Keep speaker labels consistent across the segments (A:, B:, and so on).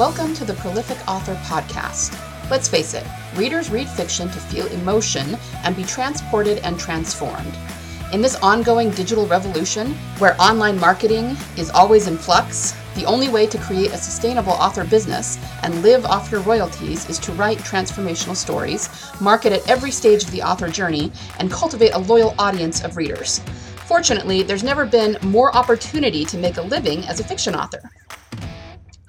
A: Welcome to the Prolific Author Podcast. Let's face it, readers read fiction to feel emotion and be transported and transformed. In this ongoing digital revolution, where online marketing is always in flux, the only way to create a sustainable author business and live off your royalties is to write transformational stories, market at every stage of the author journey, and cultivate a loyal audience of readers. Fortunately, there's never been more opportunity to make a living as a fiction author.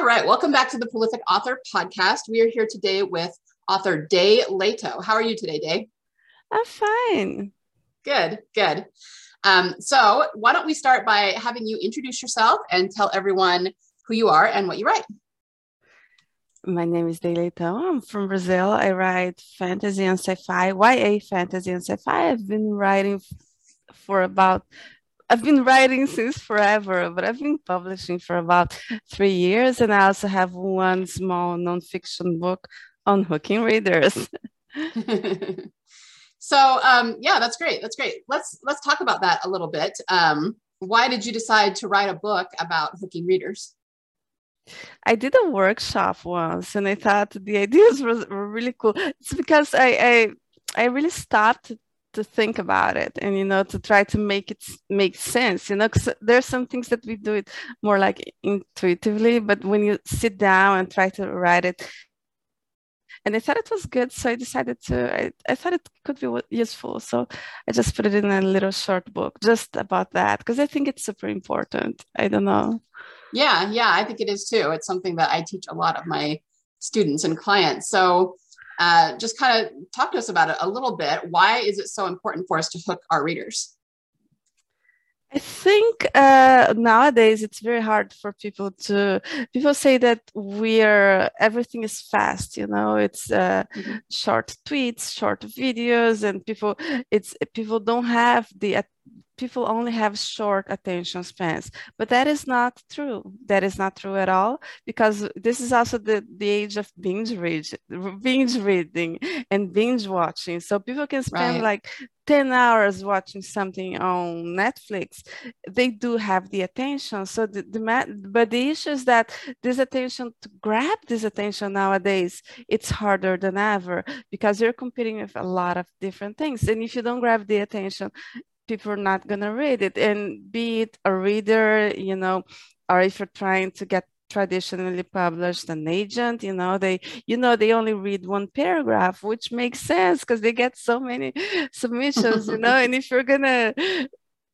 A: All right, welcome back to the Prolific Author Podcast. We are here today with author Day Leitão. How are you today, Day?
B: I'm fine.
A: Good, good. Um, so, why don't we start by having you introduce yourself and tell everyone who you are and what you write?
B: My name is Day Leitão. I'm from Brazil. I write fantasy and sci-fi, YA fantasy and sci-fi. I've been writing for about I've been writing since forever, but I've been publishing for about three years, and I also have one small nonfiction book on hooking readers.
A: so um, yeah, that's great. That's great. Let's let's talk about that a little bit. Um, why did you decide to write a book about hooking readers?
B: I did a workshop once, and I thought the ideas were, were really cool. It's because I, I I really stopped to think about it and you know to try to make it make sense you know because there's some things that we do it more like intuitively but when you sit down and try to write it and I thought it was good, so I decided to. I, I thought it could be useful, so I just put it in a little short book just about that because I think it's super important. I don't know.
A: Yeah, yeah, I think it is too. It's something that I teach a lot of my students and clients. So uh, just kind of talk to us about it a little bit. Why is it so important for us to hook our readers?
B: I think uh, nowadays it's very hard for people to. People say that we're everything is fast. You know, it's uh, mm-hmm. short tweets, short videos, and people. It's people don't have the people only have short attention spans. But that is not true. That is not true at all because this is also the, the age of binge read, binge reading and binge watching. So people can spend right. like 10 hours watching something on netflix. They do have the attention. So the, the but the issue is that this attention to grab this attention nowadays it's harder than ever because you're competing with a lot of different things. And if you don't grab the attention people are not going to read it. And be it a reader you know or if you're trying to get traditionally published an agent you know they you know they only read one paragraph which makes sense because they get so many submissions you know. And if you're gonna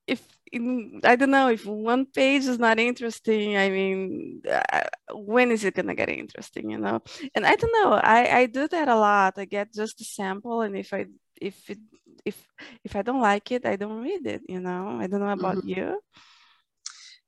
B: if in, i don't know if one page is not interesting i mean uh, when is it gonna get interesting you know? And i don't know i i do that a lot. I get just a sample and if i if it if if i don't like it i don't read it you know? I don't know about mm-hmm. you.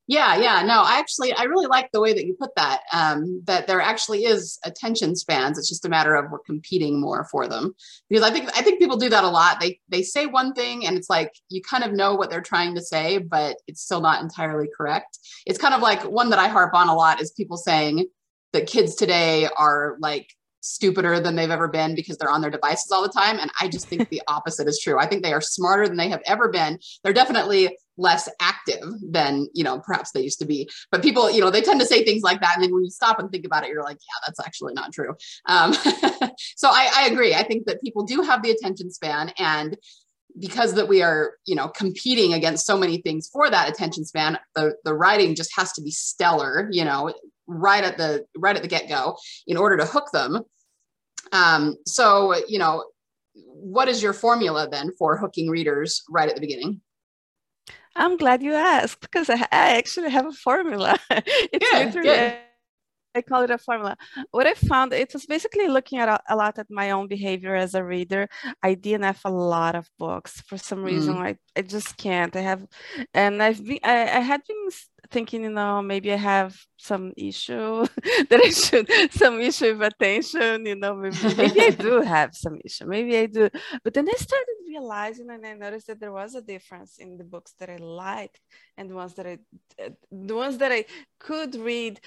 A: Yeah yeah no i actually i really like the way that you put that um, that there actually is attention spans. It's just a matter of we're competing more for them. Because i think i think people do that a lot. They they say one thing and it's like you kind of know what they're trying to say but it's still not entirely correct. It's kind of like one that i harp on a lot is people saying that kids today are like stupider than they've ever been because they're on their devices all the time. And I just think the opposite is true. I think they are smarter than they have ever been. They're definitely less active than, you know, perhaps they used to be. But people, you know, they tend to say things like that. And then when you stop and think about it, you're like, yeah, that's actually not true. Um, so I, I agree. I think that people do have the attention span and because that we are you know competing against so many things for that attention span the the writing just has to be stellar you know right at the right at the get-go in order to hook them um, so you know what is your formula then for hooking readers right at the beginning
B: i'm glad you asked because i, I actually have a formula it's
A: good, literally.
B: I call it a formula. What I found, it was basically looking at a, a, lot at my own behavior as a reader. I DNF a lot of books for some reason. Mm. I, I just can't. I have, and I've been, I, I had been thinking, you know, maybe I have some issue that I should some issue of attention, you know, maybe, maybe I do have some issue, maybe I do. But then I started realizing and I noticed that there was a difference in the books that I liked and the ones that I uh, the ones that I could read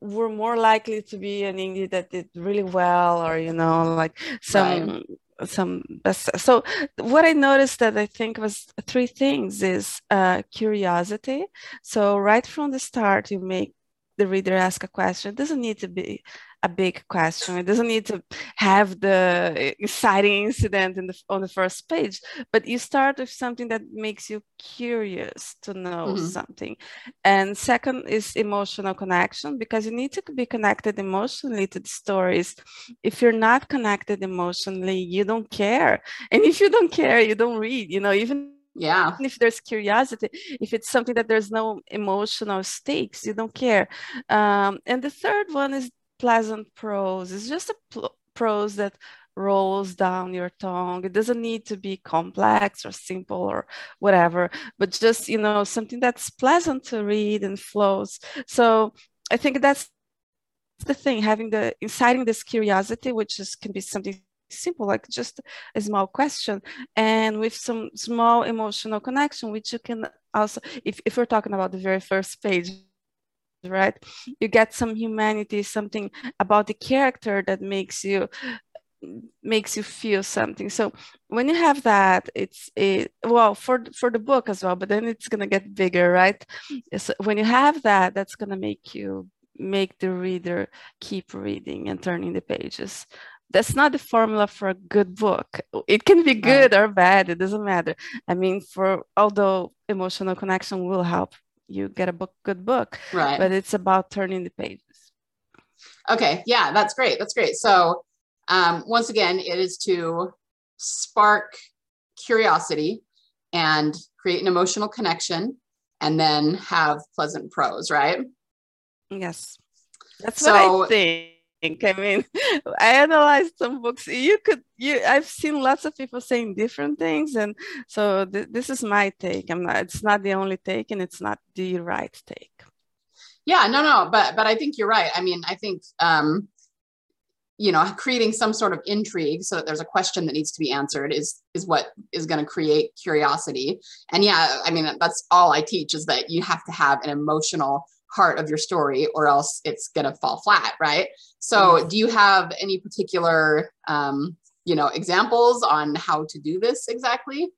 B: were more likely to be an indie that did really well or you know like some right some best so what i noticed that i think was three things is uh, curiosity. So right from the start you make the reader ask a question. It doesn't need to be a big question. It doesn't need to have the inciting incident in the, on the first page but you start with something that makes you curious to know mm-hmm. something. And second is emotional connection because you need to be connected emotionally to the stories. If you're not connected emotionally you don't care. And if you don't care you don't read you know even
A: yeah.
B: if there's curiosity if it's something that there's no emotional stakes you don't care. Um, and the third one is pleasant prose. It's just a pl- prose that rolls down your tongue. It doesn't need to be complex or simple or whatever but just you know something that's pleasant to read and flows. So i think that's the thing having the inciting this curiosity which is can be something simple, like just a small question, and with some small emotional connection, which you can also, if, if we're talking about the very first page, right, you get some humanity, something about the character that makes you makes you feel something. So when you have that it's a well for for the book as well but then it's going to get bigger right? So when you have that that's going to make you make the reader keep reading and turning the pages. That's not the formula for a good book. It can be good or bad, it doesn't matter. I mean, for although emotional connection will help you get a book good book.
A: Right.
B: But it's about turning the pages.
A: Okay. Yeah, that's great. That's great. So um, once again, it is to spark curiosity and create an emotional connection and then have pleasant prose, right?
B: Yes. That's so, what I think think. I mean, I analyzed some books. You could, you. I've seen lots of people saying different things, and so th- this is my take. I'm not. It's not the only take, and it's not the right take.
A: Yeah, no, no, but but I think you're right. I mean, I think um, you know, creating some sort of intrigue so that there's a question that needs to be answered is is what is going to create curiosity. And yeah, I mean, that's all I teach is that you have to have an emotional heart of your story or else it's going to fall flat right so mm-hmm. do you have any particular um, you know examples on how to do this exactly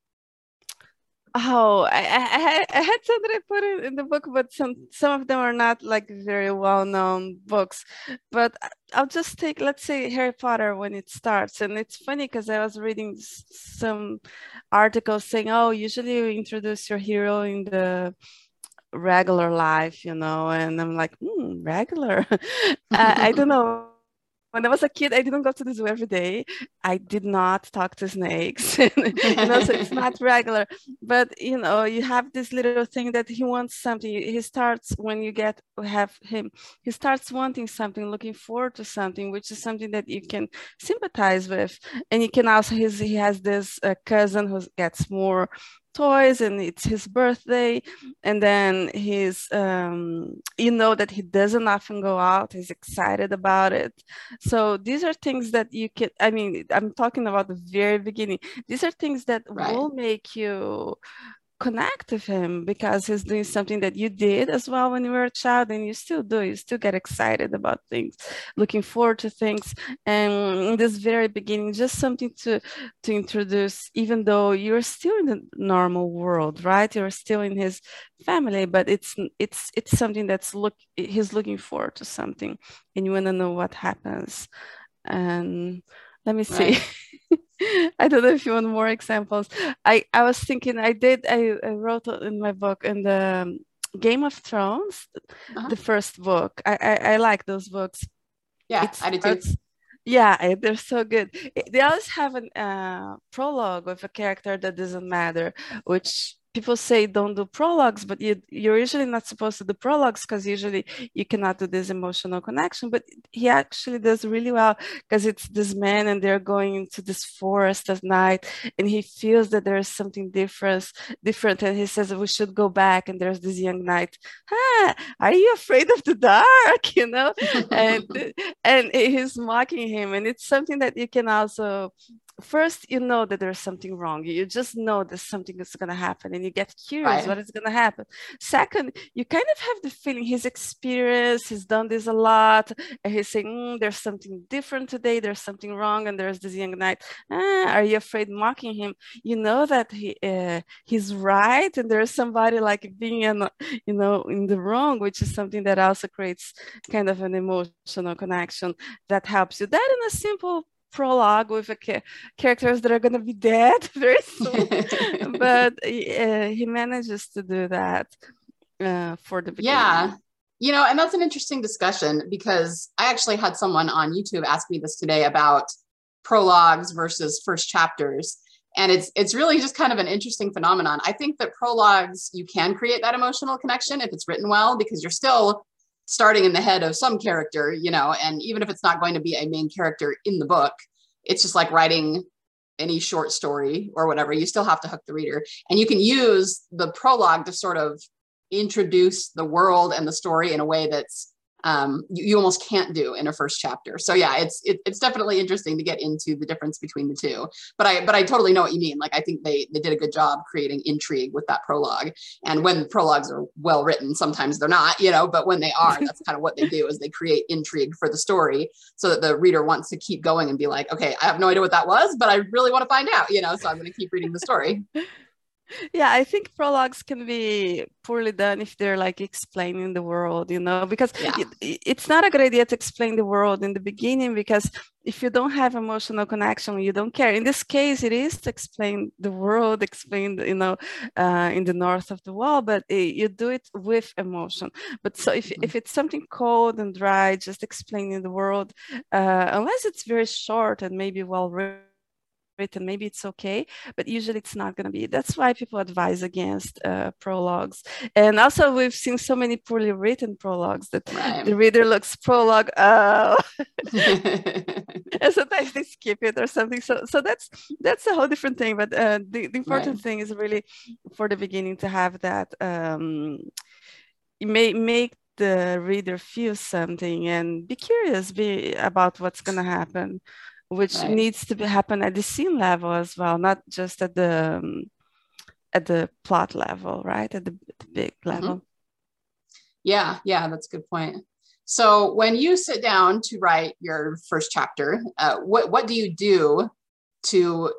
B: Oh, I, I, I had some that I put it in the book, but some some of them are not like very well known books. But I'll just take, let's say, Harry Potter when it starts, and it's funny because I was reading some articles saying, oh, usually you introduce your hero in the regular life, you know, and I'm like, mm, regular. I, I don't know. When I was a kid, I didn't go to the zoo every day. I did not talk to snakes, you know, so it's not regular. But you know, you have this little thing that he wants something. He starts when you get have him. He starts wanting something, looking forward to something, which is something that you can sympathize with. And you can also his he has this uh, cousin who gets more toys and it's his birthday. And then he's um, you know that he doesn't often go out. He's excited about it. So these are things that you can i mean i'm talking about the very beginning. These are things that right. will make you connect with him because he's doing something that you did as well when you were a child and you still do. You still get excited about things looking forward to things. And in this very beginning just something to to introduce even though you're still in the normal world right? You're still in his family but it's it's it's something that's look he's looking forward to something and you want to know what happens. And let me see. Right. I don't know if you want more examples. I, I was thinking I did I, I wrote in my book in the um, Game of Thrones, uh-huh. the first book. I, I, I like those books.
A: Yeah, it's, I did too.
B: Yeah, they're so good. They always have a uh, prologue with a character that doesn't matter, which people say don't do prologues, but you, you're usually not supposed to do prologues because usually you cannot do this emotional connection. But he actually does really well because it's this man and they're going into this forest at night and he feels that there's something different, different. And he says, we should go back. And there's this young knight, ah, are you afraid of the dark? You know, and, and he's mocking him. And it's something that you can also first you know that there's something wrong. You just know that something is going to happen and you get curious right. what is going to happen. Second you kind of have the feeling he's experienced he's done this a lot and he's saying mm, there's something different today there's something wrong and there's this young knight. Ah, are you afraid mocking him? You know that he uh, he's right and there's somebody like being in you know in the wrong which is something that also creates kind of an emotional connection that helps you. That in a simple prologue with ca- characters that are going to be dead very soon. but uh, he manages to do that uh, for the beginning.
A: Yeah. You know, and that's an interesting discussion because I actually had someone on YouTube ask me this today about prologues versus first chapters. And it's it's really just kind of an interesting phenomenon. I think that prologues you can create that emotional connection if it's written well because you're still starting in the head of some character, you know, and even if it's not going to be a main character in the book, it's just like writing any short story or whatever. You still have to hook the reader. And you can use the prologue to sort of introduce the world and the story in a way that's um, you, you, almost can't do in a first chapter. So yeah, it's it, it's definitely interesting to get into the difference between the two. But I but I totally know what you mean. Like I think they they did a good job creating intrigue with that prologue. And when prologues are well written, sometimes they're not, you know. But when they are, that's kind of what they do is they create intrigue for the story so that the reader wants to keep going and be like, okay, I have no idea what that was, but I really want to find out, you know. So I'm going to keep reading the story.
B: yeah i think prologues can be poorly done if they're like explaining the world you know because yeah. it, it's not a good idea to explain the world in the beginning because if you don't have emotional connection you don't care in this case it is to explain the world explain you know uh, in the north of the wall but it, you do it with emotion but so if, mm-hmm. if it's something cold and dry just explaining the world uh, unless it's very short and maybe well written written, maybe it's okay, but usually it's not going to be. That's why people advise against uh, prologues. And also, we've seen so many poorly written prologues that right. the reader looks prologue, oh, and sometimes they skip it or something. So, so that's that's a whole different thing. But uh, the, the important right. thing is really for the beginning to have that. Um, may make the reader feel something and be curious be about what's going to happen which right. needs to be, happen at the scene level as well, not just at the um, at the plot level, right? At the, the big mm-hmm. level. Mm-hmm.
A: Yeah, yeah, that's a good point. So when you sit down to write your first chapter, uh, what what do you do to?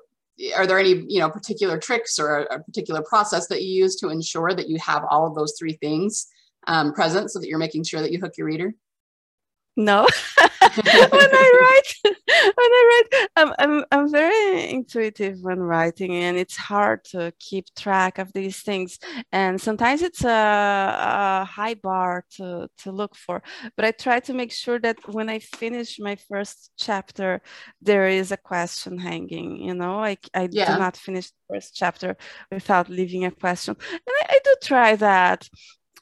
A: Are there any you know particular tricks or a, a particular process that you use to ensure that you have all of those three things um, present, so that you're making sure that you hook your reader?
B: no when i write i write I'm, I'm, I'm very intuitive when writing and it's hard to keep track of these things. And sometimes it's a, a high bar to, to look for. But i try to make sure that when i finish my first chapter there is a question hanging you know? I, I yeah. do not finish the first chapter without leaving a question. And I, I do try that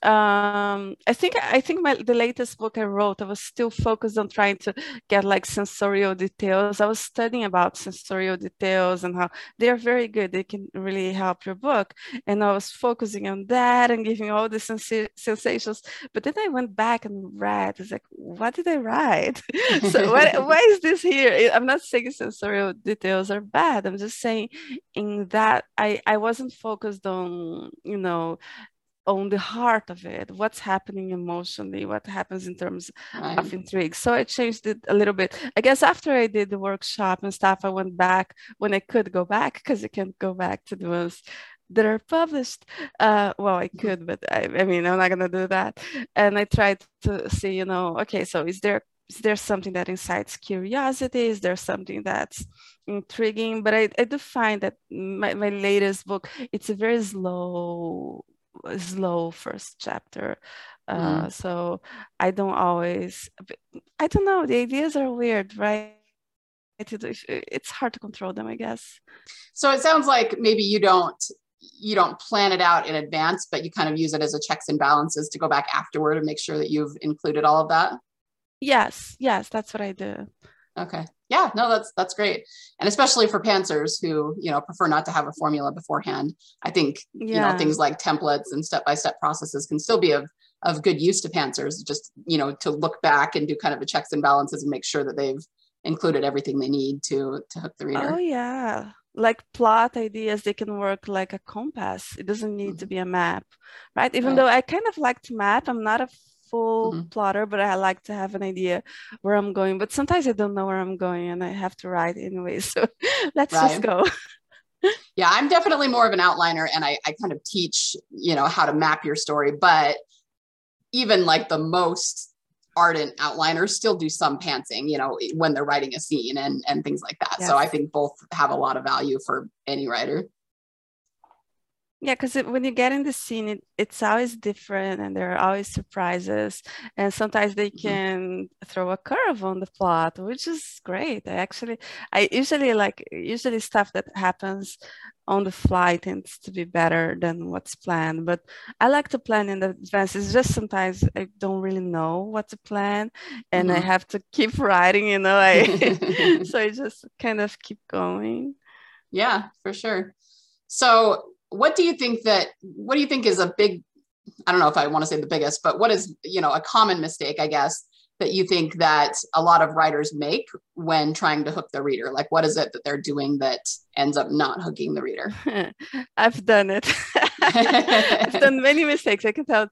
B: um, I think I think my the latest book I wrote, I was still focused on trying to get like sensorial details. I was studying about sensorial details and how they are very good. They can really help your book, and I was focusing on that and giving all the sens- sensations. But then I went back and read. It's like, what did I write? so what, why is this here? I'm not saying sensorial details are bad. I'm just saying in that I I wasn't focused on you know on the heart of it what's happening emotionally what happens in terms right. of intrigue. So i changed it a little bit. I guess after i did the workshop and stuff i went back when i could go back because you can't go back to the ones that are published. Uh, well i could but I, I mean i'm not going to do that. And i tried to see you know okay so is there is there something that incites curiosity? Is there something that's intriguing? But i, I do find that my, my latest book it's a very slow slow first chapter. Uh, mm. So I don't always, I don't know, the ideas are weird, right? It's hard to control them, I guess.
A: So it sounds like maybe you don't you don't plan it out in advance, but you kind of use it as a checks and balances to go back afterward and make sure that you've included all of that.
B: Yes, yes, that's what I do.
A: Okay. Yeah, no, that's that's great. And especially for pantsers who, you know, prefer not to have a formula beforehand. I think, yeah. you know, things like templates and step-by-step processes can still be of of good use to pantsers, just, you know, to look back and do kind of a checks and balances and make sure that they've included everything they need to to hook the reader.
B: Oh yeah. Like plot ideas, they can work like a compass. It doesn't need mm-hmm. to be a map, right? Even right. though I kind of like to map, I'm not a full mm-hmm. plotter, but I like to have an idea where I'm going. But sometimes I don't know where I'm going and I have to write anyway. So let's right. just go.
A: yeah, I'm definitely more of an outliner and I, I kind of teach, you know, how to map your story. But even like the most ardent outliners still do some pantsing, you know, when they're writing a scene and, and things like that. Yes. So I think both have a lot of value for any writer.
B: Yeah, because when you get in the scene, it, it's always different and there are always surprises. And sometimes they mm-hmm. can throw a curve on the plot, which is great. I actually, I usually like, usually stuff that happens on the fly tends to be better than what's planned. But I like to plan in advance. It's just sometimes I don't really know what to plan and mm-hmm. I have to keep writing, you know, I, so I just kind of keep going.
A: Yeah, for sure. So what do you think that what do you think is a big i don't know if i want to say the biggest but what is you know a common mistake i guess that you think that a lot of writers make when trying to hook the reader? Like what is it that they're doing that ends up not hooking the reader?
B: I've done it. I've done many mistakes. I can tell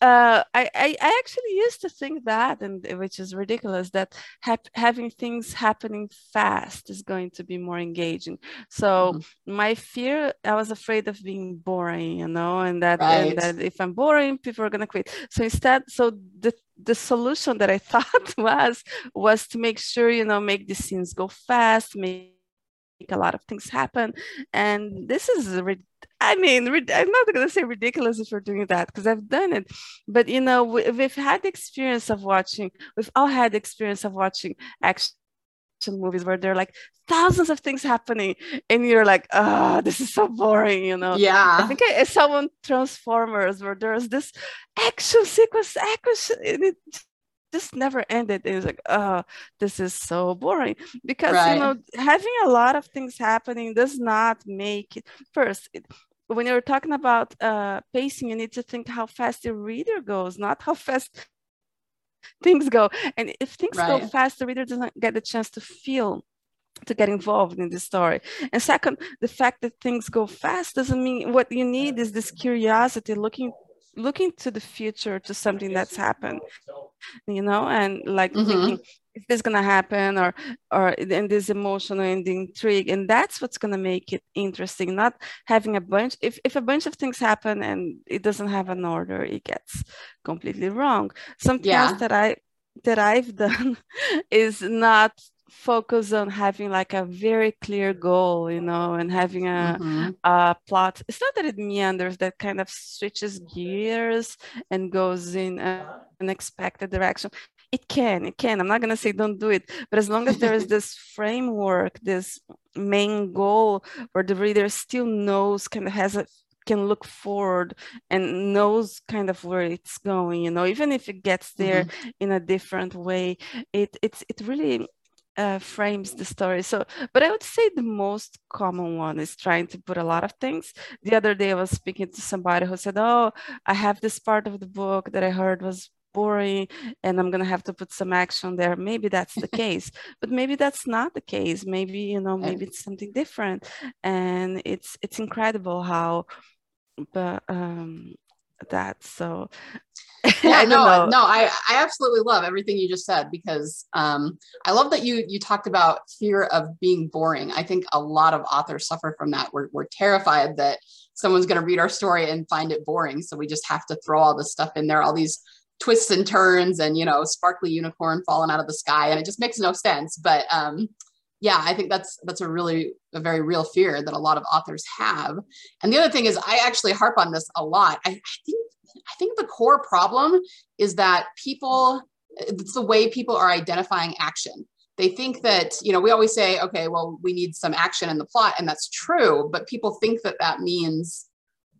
B: uh, I, I, I actually used to think that, and which is ridiculous, that having things happening fast is going to be more engaging. So mm-hmm. my fear, I was afraid of being boring, you know, and that, right. and that if I'm boring, people are gonna quit. So instead, so the the solution that I thought was was to make sure, you know, make the scenes go fast, make a lot of things happen, and this is I mean, I'm not going to say ridiculous if we're doing that because I've done it. But, you know, we've had the experience of watching, we've all had the experience of watching action movies where there are like thousands of things happening and you're like oh this is so boring you know?
A: Yeah.
B: I think i, saw one transformers where there's this action sequence action and it just never ended it was like oh this is so boring because right. you know having a lot of things happening does not make it first it, when you're talking about uh, pacing, you need to think how fast the reader goes, not how fast things go. And if things right. go fast, the reader doesn't get the chance to feel to get involved in the story. And second, the fact that things go fast doesn't mean what you need is this curiosity looking looking to the future to something that's happened you know and like mm-hmm. thinking is this to happen or or in this emotional and the intrigue and that's what's to make it interesting not having a bunch if, if a bunch of things happen and it doesn't have an order it gets completely wrong something yeah. else that i that i've done is not focus on having like a very clear goal, you know, and having a, mm-hmm. a plot. It's not that it meanders, that kind of switches gears and goes in an unexpected direction. It can, it can. I'm not going to say don't do it, but as long as there is this framework, this main goal where the reader still knows, kind of has a can look forward and knows kind of where it's going you know even if it gets there mm-hmm. in a different way it it's it really uh, frames the story. So, but I would say the most common one is trying to put a lot of things. The other day, I was speaking to somebody who said, "Oh, I have this part of the book that I heard was boring and i'm going to have to put some action there maybe that's the case but maybe that's not the case maybe you know maybe it's something different and it's it's incredible how but um that so
A: yeah no no I, I absolutely love everything you just said because um, i love that you you talked about fear of being boring. I think a lot of authors suffer from that. We're, we're terrified that someone's going to read our story and find it boring so we just have to throw all this stuff in there all these twists and turns and you know sparkly unicorn falling out of the sky and it just makes no sense but um, yeah i think that's that's a really a very real fear that a lot of authors have. And the other thing is i actually harp on this a lot. I, I think I think the core problem is that people, it's the way people are identifying action. they think that you know we always say okay well we need some action in the plot and that's true but people think that that means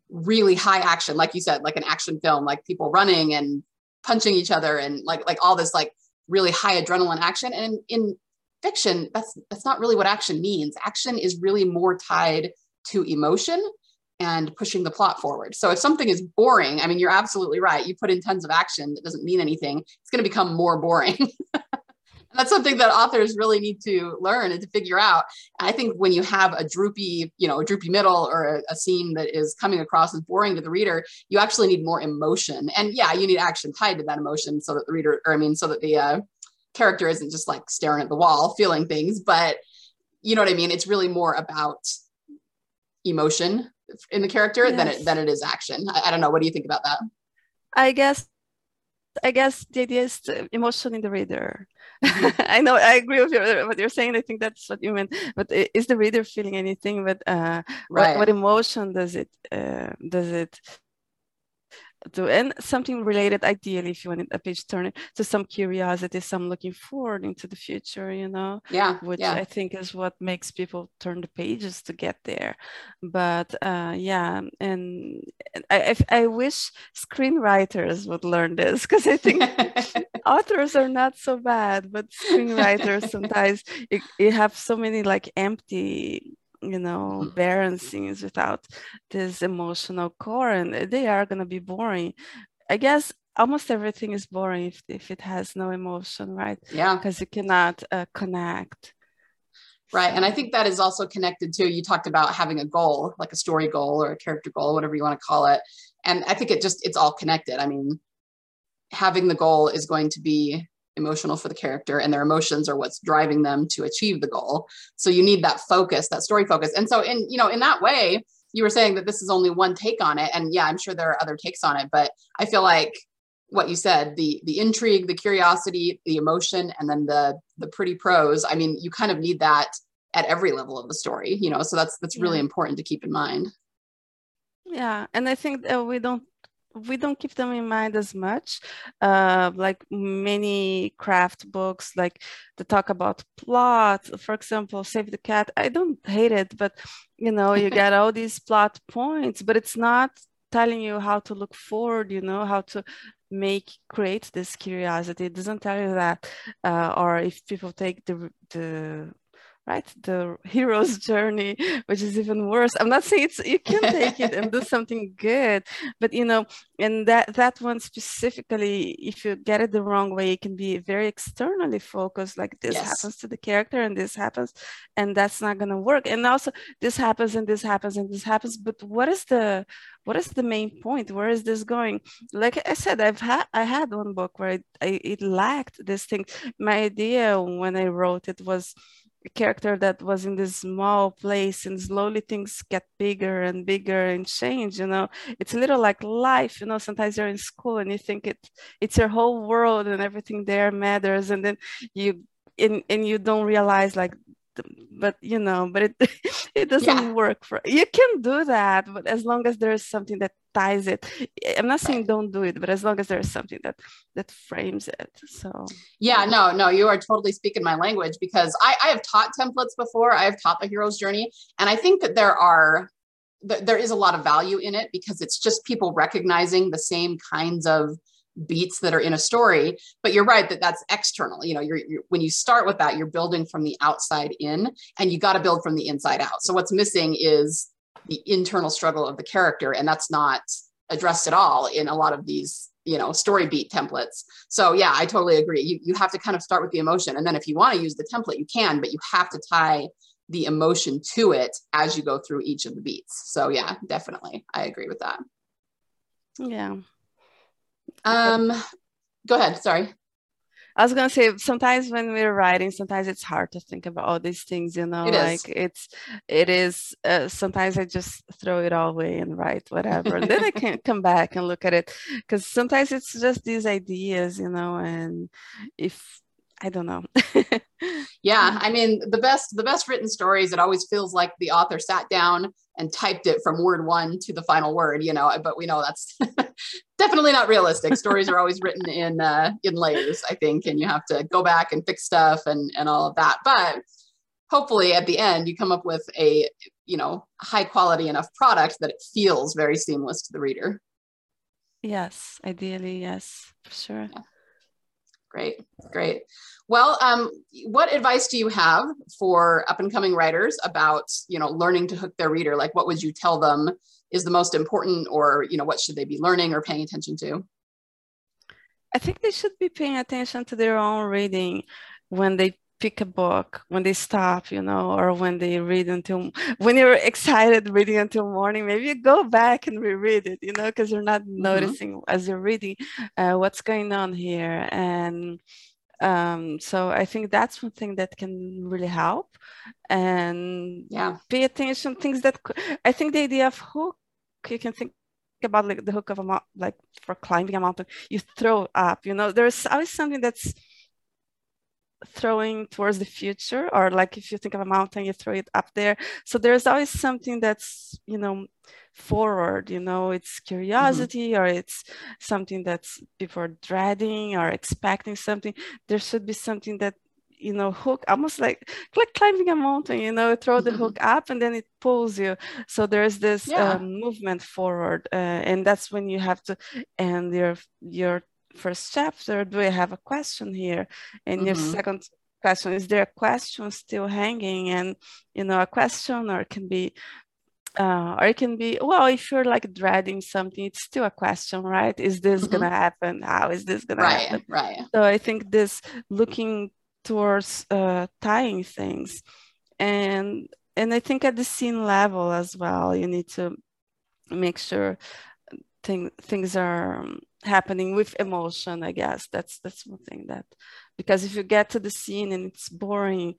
A: really high action like you said like an action film like people running and punching each other and like like all this like really high adrenaline action. And in, in fiction that's that's not really what action means action is really more tied to emotion and pushing the plot forward so if something is boring i mean you're absolutely right you put in tons of action that doesn't mean anything it's going to become more boring that's something that authors really need to learn and to figure out. I think when you have a droopy, you know, a droopy middle or a, a, scene that is coming across as boring to the reader, you actually need more emotion. And yeah, you need action tied to that emotion so that the reader, or I mean, so that the uh, character isn't just like staring at the wall, feeling things. But you know what I mean? It's really more about emotion in the character yes. than it than it is action. I, I don't know. What do you think about that?
B: I guess I guess the idea is emotion in the reader. Mm-hmm. I know I agree with your, what you're saying. I think that's what you meant. But is the reader feeling anything? But uh, right. what, what emotion does it uh, does it to and something related ideally if you wanted a page turner to some curiosity some looking forward into the future you know
A: yeah
B: which
A: yeah.
B: i think is what makes people turn the pages to get there but uh yeah and i i, I wish screenwriters would learn this because i think authors are not so bad but screenwriters sometimes you, you have so many like empty you know mm-hmm. barren scenes without this emotional core and they are going to be boring. I guess almost everything is boring if, if it has no emotion right?
A: Yeah.
B: Because you cannot uh, connect.
A: Right and i think that is also connected to you talked about having a goal like a story goal or a character goal whatever you want to call it. And i think it just it's all connected. I mean having the goal is going to be emotional for the character and their emotions are what's driving them to achieve the goal. So you need that focus that story focus. And so in you know in that way you were saying that this is only one take on it. And yeah i'm sure there are other takes on it but i feel like what you said the the intrigue the curiosity the emotion and then the the pretty prose. I mean you kind of need that at every level of the story you know so that's that's really yeah. important to keep in mind.
B: Yeah and i think that we don't we don't keep them in mind as much uh, like many craft books like to talk about plot. For example save the cat i don't hate it but you know you get all these plot points but it's not telling you how to look forward you know how to make create this curiosity. It doesn't tell you that uh, or if people take the the right? The hero's journey which is even worse. I'm not saying it's you can take it and do something good but you know and that that one specifically if you get it the wrong way it can be very externally focused like this yes. happens to the character and this happens and that's not going to work. And also this happens and this happens and this happens but what is the what is the main point? Where is this going? Like i said i've had i had one book where it, I, it lacked this thing. My idea when i wrote it was character that was in this small place and slowly things get bigger and bigger and change you know? It's a little like life you know? Sometimes you're in school and you think it it's your whole world and everything there matters and then you and, and you don't realize like but you know but it it doesn't yeah. work for you can do that but as long as there is something that ties it. I'm not saying don't do it but as long as there's something that that frames it so.
A: Yeah no no you are totally speaking my language because i i have taught templates before i have taught the hero's journey and i think that there are there is a lot of value in it because it's just people recognizing the same kinds of beats that are in a story but you're right that that's external you know you're, you're, when you start with that you're building from the outside in and you got to build from the inside out. So what's missing is the internal struggle of the character and that's not addressed at all in a lot of these you know story beat templates. So yeah i totally agree. You, you have to kind of start with the emotion and then if you want to use the template you can but you have to tie the emotion to it as you go through each of the beats. So yeah definitely. I agree with that.
B: Yeah
A: um, go ahead. Sorry.
B: I was gonna say sometimes when we're writing, sometimes it's hard to think about all these things. You know,
A: it
B: like it's it is. Uh, sometimes I just throw it all away and write whatever, and then I can come back and look at it because sometimes it's just these ideas, you know. And if I don't know.
A: yeah, I mean the best the best written stories. It always feels like the author sat down and typed it from word one to the final word. You know, but we know that's definitely not realistic. Stories are always written in uh, in layers, I think, and you have to go back and fix stuff and and all of that. But hopefully, at the end, you come up with a you know high quality enough product that it feels very seamless to the reader.
B: Yes, ideally, yes, for sure. Yeah.
A: Great, great. Well, um, what advice do you have for up and coming writers about you know learning to hook their reader? Like, what would you tell them is the most important, or you know, what should they be learning or paying attention to?
B: I think they should be paying attention to their own reading when they pick a book when they stop you know or when they read until when you're excited reading until morning maybe you go back and reread it you know because you're not mm-hmm. noticing as you're reading uh, what's going on here and um, so i think that's one thing that can really help and
A: yeah
B: pay attention things that i think the idea of hook you can think about like the hook of a mountain like for climbing a mountain you throw up you know there's always something that's throwing towards the future or like if you think of a mountain you throw it up there so there's always something that's you know forward you know it's curiosity mm-hmm. or it's something that's people are dreading or expecting something there should be something that you know hook almost like like climbing a mountain you know throw the mm-hmm. hook up and then it pulls you so there's this yeah. um, movement forward uh, and that's when you have to end your your first chapter, do I have a question here? And mm-hmm. your second question, is there a question still hanging? And you know, a question or it can be uh, or it can be well if you're like dreading something it's still a question right is this mm-hmm. gonna happen how is this gonna
A: right,
B: happen
A: right
B: so i think this looking towards uh, tying things and and i think at the scene level as well you need to make sure thing, things are um, happening with emotion i guess. That's that's one thing that because if you get to the scene and it's boring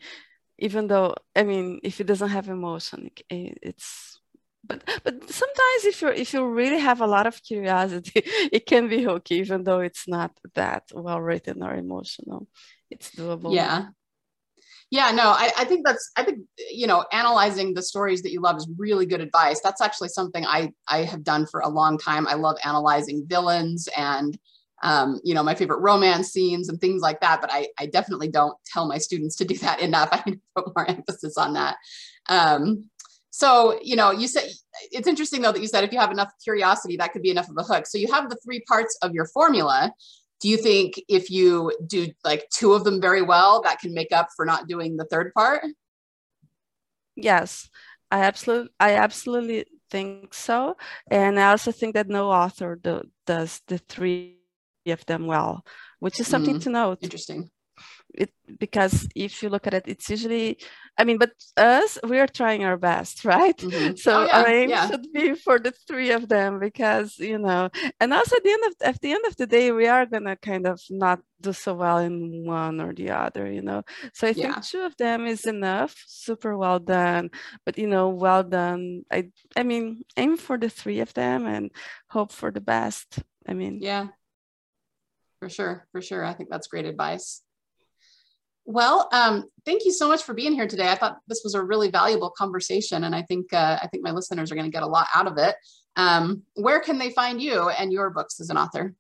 B: even though i mean if it doesn't have emotion it, it's but but sometimes if you if you really have a lot of curiosity it can be hooky even though it's not that well written or emotional. It's doable.
A: Yeah yeah no I, I think that's i think you know analyzing the stories that you love is really good advice. That's actually something i i have done for a long time. I love analyzing villains and um, you know my favorite romance scenes and things like that but I, I definitely don't tell my students to do that enough. I need to put more emphasis on that. Um, so you know you said it's interesting though that you said if you have enough curiosity that could be enough of a hook. So you have the three parts of your formula do you think if you do like two of them very well that can make up for not doing the third part?
B: Yes. I absolutely i absolutely think so. And i also think that no author do, does the three of them well which is something mm, to note.
A: Interesting
B: it because if you look at it it's usually i mean but us we are trying our best right? Mm-hmm. so oh, yeah, our aim yeah. should be for the three of them because you know and also at the end of at the end of the day we are gonna kind of not do so well in one or the other you know? So i think yeah. two of them is enough super well done but you know well done i i mean aim for the three of them and hope for the best i mean.
A: Yeah. For sure for sure. I think that's great advice well, um, thank you so much for being here today. I thought this was a really valuable conversation, and I think uh, I think my listeners are going to get a lot out of it. Um, where can they find you and your books as an author?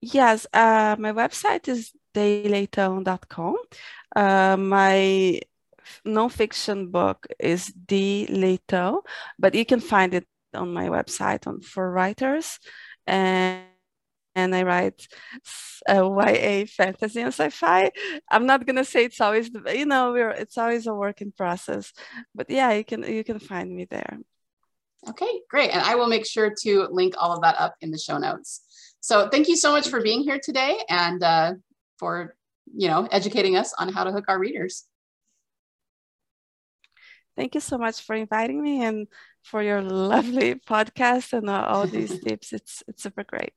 B: Yes, uh, my website is dayleitão.com. Uh, my nonfiction book is D Leitão, but you can find it on my website on for writers and and I write uh, YA fantasy and sci-fi. I'm not gonna say it's always the, you know we're it's always a work in process, but yeah, you can you can find me there.
A: Okay, great, and I will make sure to link all of that up in the show notes. So thank you so much for being here today and uh, for you know educating us on how to hook our readers.
B: Thank you so much for inviting me and for your lovely podcast and all these tips. It's it's super great.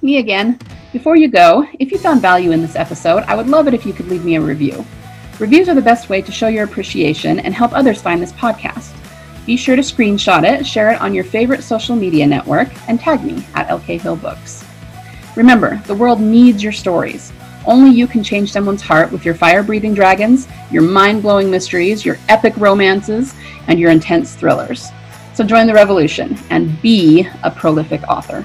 A: Me again. Before you go, if you found value in this episode, I would love it if you could leave me a review. Reviews are the best way to show your appreciation and help others find this podcast. Be sure to screenshot it, share it on your favorite social media network, and tag me at LK Hill Books. Remember, the world needs your stories. Only you can change someone's heart with your fire breathing dragons, your mind blowing mysteries, your epic romances, and your intense thrillers. So join the revolution and be a prolific author.